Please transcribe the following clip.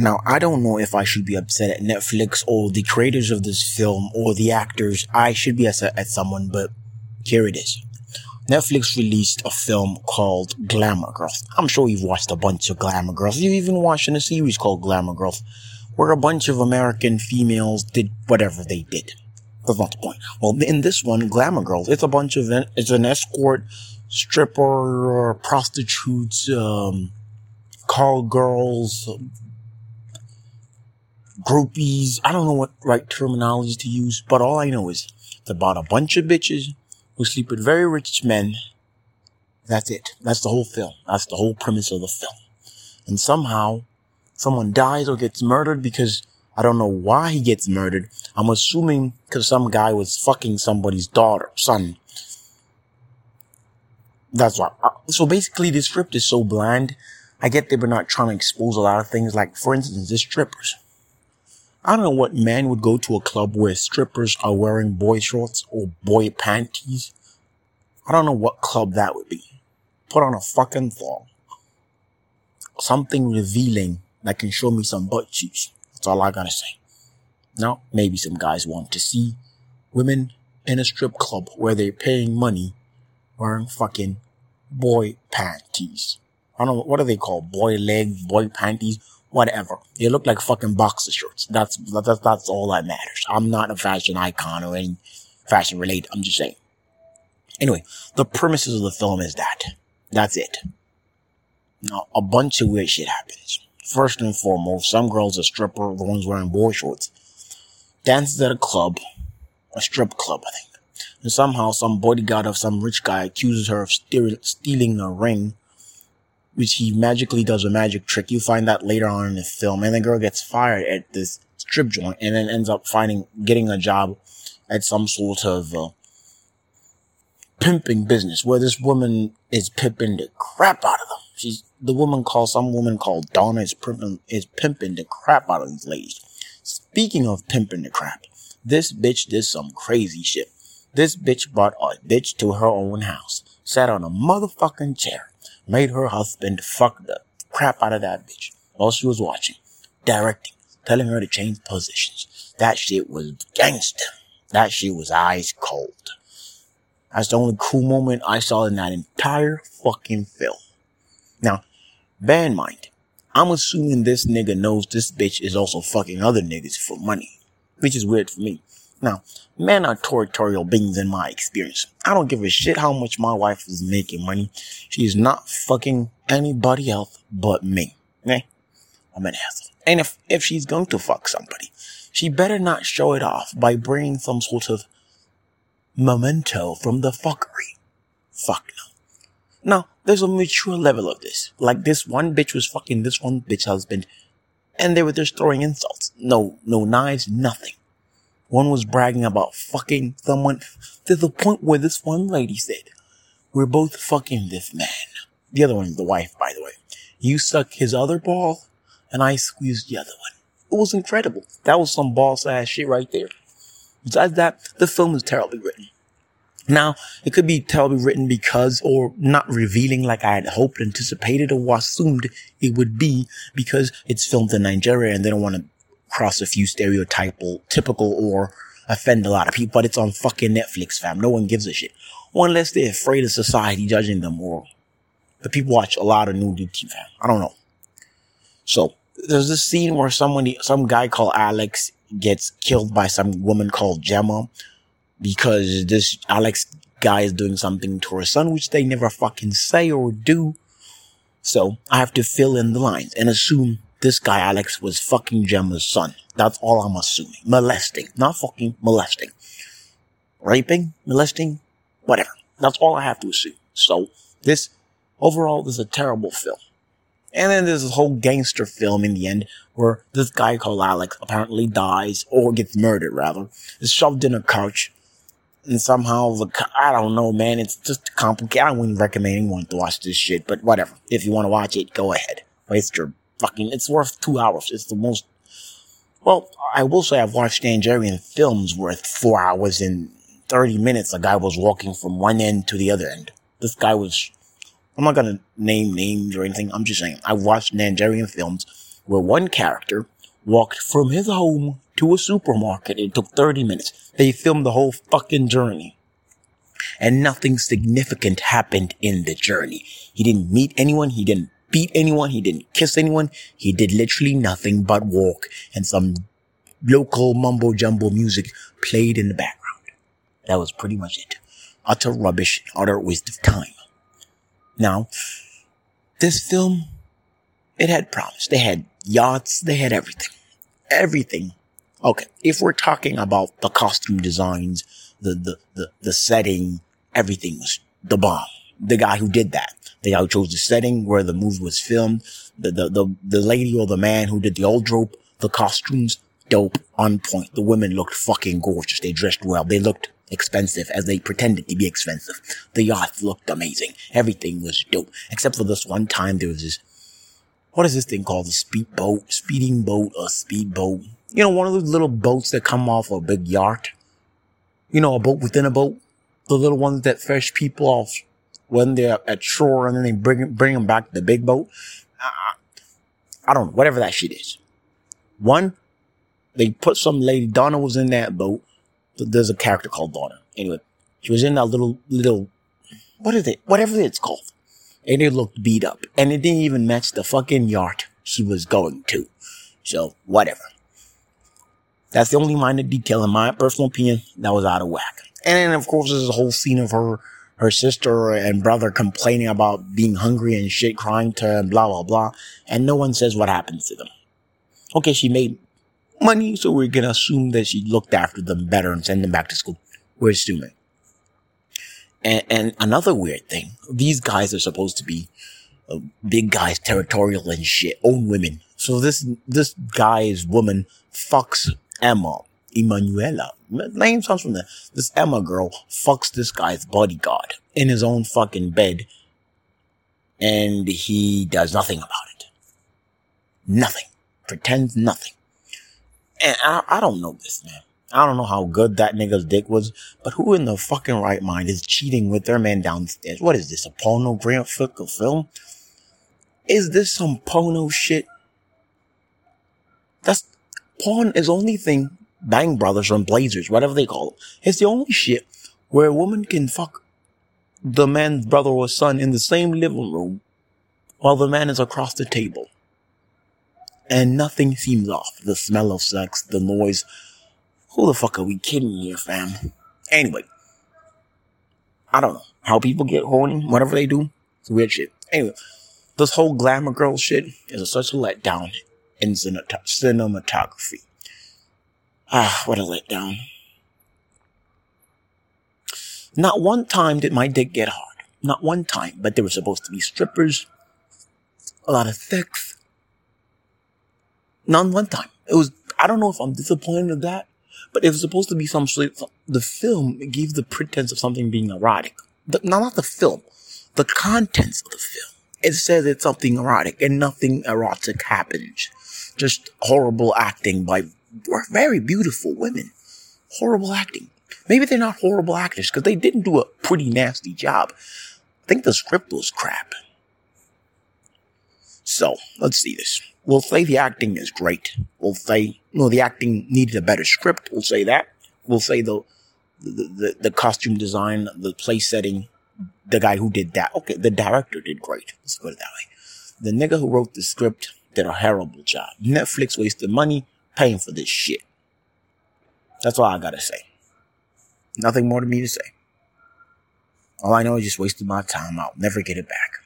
Now, I don't know if I should be upset at Netflix or the creators of this film or the actors. I should be upset at someone, but here it is. Netflix released a film called Glamour Girls. I'm sure you've watched a bunch of Glamour Girls. You've even watched a series called Glamour Girls, where a bunch of American females did whatever they did. That's not the point. Well, in this one, Glamour Girls, it's a bunch of, it's an escort, stripper, prostitutes, um, call girls, groupies. I don't know what right terminology to use, but all I know is it's about a bunch of bitches who sleep with very rich men. That's it. That's the whole film. That's the whole premise of the film. And somehow someone dies or gets murdered because I don't know why he gets murdered. I'm assuming because some guy was fucking somebody's daughter, son. That's why. Uh, so basically, this script is so bland. I get they were not trying to expose a lot of things. Like, for instance, the strippers. I don't know what man would go to a club where strippers are wearing boy shorts or boy panties. I don't know what club that would be. Put on a fucking thong. Something revealing that can show me some butt cheeks. That's all I gotta say. Now, maybe some guys want to see women in a strip club where they're paying money wearing fucking boy panties. I don't know, what are they called? Boy leg, boy panties? Whatever. They look like fucking boxer shorts. That's, that's, that's all that matters. I'm not a fashion icon or any fashion related. I'm just saying. Anyway, the premises of the film is that. That's it. Now, a bunch of weird shit happens. First and foremost, some girl's a stripper, the ones wearing boy shorts, dances at a club, a strip club, I think. And somehow some bodyguard of some rich guy accuses her of stealing a ring which he magically does a magic trick. You find that later on in the film, and the girl gets fired at this strip joint, and then ends up finding getting a job at some sort of uh, pimping business where this woman is pimping the crap out of them. She's the woman called some woman called Donna is pimping is pimping the crap out of these ladies. Speaking of pimping the crap, this bitch did some crazy shit. This bitch brought a bitch to her own house, sat on a motherfucking chair, made her husband fuck the crap out of that bitch while she was watching, directing, telling her to change positions. That shit was gangster. That shit was ice cold. That's the only cool moment I saw in that entire fucking film. Now, bear in mind, I'm assuming this nigga knows this bitch is also fucking other niggas for money, which is weird for me. Now, men are territorial beings in my experience. I don't give a shit how much my wife is making money. She's not fucking anybody else but me. Okay? I'm an asshole. And if, if she's going to fuck somebody, she better not show it off by bringing some sort of memento from the fuckery. Fuck no. Now, there's a mature level of this. Like this one bitch was fucking this one bitch husband, and they were just throwing insults. No, no knives, nothing. One was bragging about fucking someone to the point where this one lady said, we're both fucking this man. The other one the wife, by the way. You suck his other ball and I squeezed the other one. It was incredible. That was some boss ass shit right there. Besides that, the film is terribly written. Now, it could be terribly written because, or not revealing like I had hoped, anticipated, or assumed it would be because it's filmed in Nigeria and they don't want to cross a few stereotypical, typical, or offend a lot of people, but it's on fucking Netflix, fam. No one gives a shit. Unless they're afraid of society judging them or the people watch a lot of nudity, fam. I don't know. So, there's this scene where somebody, some guy called Alex gets killed by some woman called Gemma because this Alex guy is doing something to her son, which they never fucking say or do. So I have to fill in the lines and assume this guy Alex was fucking Gemma's son. That's all I'm assuming. Molesting. Not fucking molesting. Raping? Molesting? Whatever. That's all I have to assume. So, this, overall, this is a terrible film. And then there's this whole gangster film in the end where this guy called Alex apparently dies or gets murdered rather, is shoved in a couch. And somehow the, I don't know, man, it's just complicated. I wouldn't recommend anyone to watch this shit, but whatever. If you want to watch it, go ahead. Waste your fucking, it's worth two hours. It's the most, well, I will say I've watched Nigerian films worth four hours and 30 minutes. A guy was walking from one end to the other end. This guy was, I'm not gonna name names or anything. I'm just saying, I've watched Nigerian films where one character walked from his home to a supermarket. It took 30 minutes. They filmed the whole fucking journey. And nothing significant happened in the journey. He didn't meet anyone. He didn't beat anyone. He didn't kiss anyone. He did literally nothing but walk and some local mumbo jumbo music played in the background. That was pretty much it. Utter rubbish, utter waste of time. Now, this film, it had promise. They had yachts. They had everything. Everything. Okay. If we're talking about the costume designs, the, the, the, the setting, everything was the bomb. The guy who did that. The guy who chose the setting where the movie was filmed. The, the, the, the lady or the man who did the wardrobe, the costumes, dope, on point. The women looked fucking gorgeous. They dressed well. They looked expensive as they pretended to be expensive. The yacht looked amazing. Everything was dope. Except for this one time there was this, what is this thing called? A speedboat, speeding boat, a speedboat. You know, one of those little boats that come off a big yacht. You know, a boat within a boat. The little ones that fetch people off when they're at shore and then they bring, bring them back to the big boat. I don't know, whatever that shit is. One, they put some lady, Donna was in that boat there's a character called Donna. Anyway, she was in that little, little, what is it? Whatever it's called. And it looked beat up. And it didn't even match the fucking yacht she was going to. So, whatever. That's the only minor detail in my personal opinion that was out of whack. And then, of course, there's a whole scene of her, her sister and brother complaining about being hungry and shit, crying to her and blah, blah, blah. And no one says what happens to them. Okay, she made money, so we're gonna assume that she looked after them better and send them back to school. We're assuming. And, and another weird thing, these guys are supposed to be uh, big guys, territorial and shit, own women. So this, this guy's woman fucks Emma, Emanuela. Name sounds from this Emma girl fucks this guy's bodyguard in his own fucking bed. And he does nothing about it. Nothing. Pretends nothing. And I, I don't know this, man. I don't know how good that nigga's dick was, but who in the fucking right mind is cheating with their man downstairs? What is this, a pornographic film? Is this some porno shit? That's, porn is only thing Bang Brothers or Brazzers, whatever they call it. It's the only shit where a woman can fuck the man's brother or son in the same living room while the man is across the table and nothing seems off. The smell of sex, the noise. Who the fuck are we kidding here, fam? Anyway, I don't know how people get horny, whatever they do. It's weird shit. Anyway, this whole glamour girl shit is such a letdown in cinematography. Ah, what a letdown. Not one time did my dick get hard. Not one time, but there were supposed to be strippers, a lot of sex, not one time. It was, I don't know if I'm disappointed of that, but it was supposed to be some the film gave the pretense of something being erotic. The, no, not the film, the contents of the film. It says it's something erotic and nothing erotic happens. Just horrible acting by very beautiful women. Horrible acting. Maybe they're not horrible actors because they didn't do a pretty nasty job. I think the script was crap. So, let's see this. We'll say the acting is great. We'll say, no, the acting needed a better script. We'll say that. We'll say the, the, the, the costume design, the place setting, the guy who did that. Okay, the director did great. Let's put it that way. The nigga who wrote the script did a horrible job. Netflix wasted money paying for this shit. That's all I gotta say. Nothing more to me to say. All I know is just wasted my time. I'll never get it back.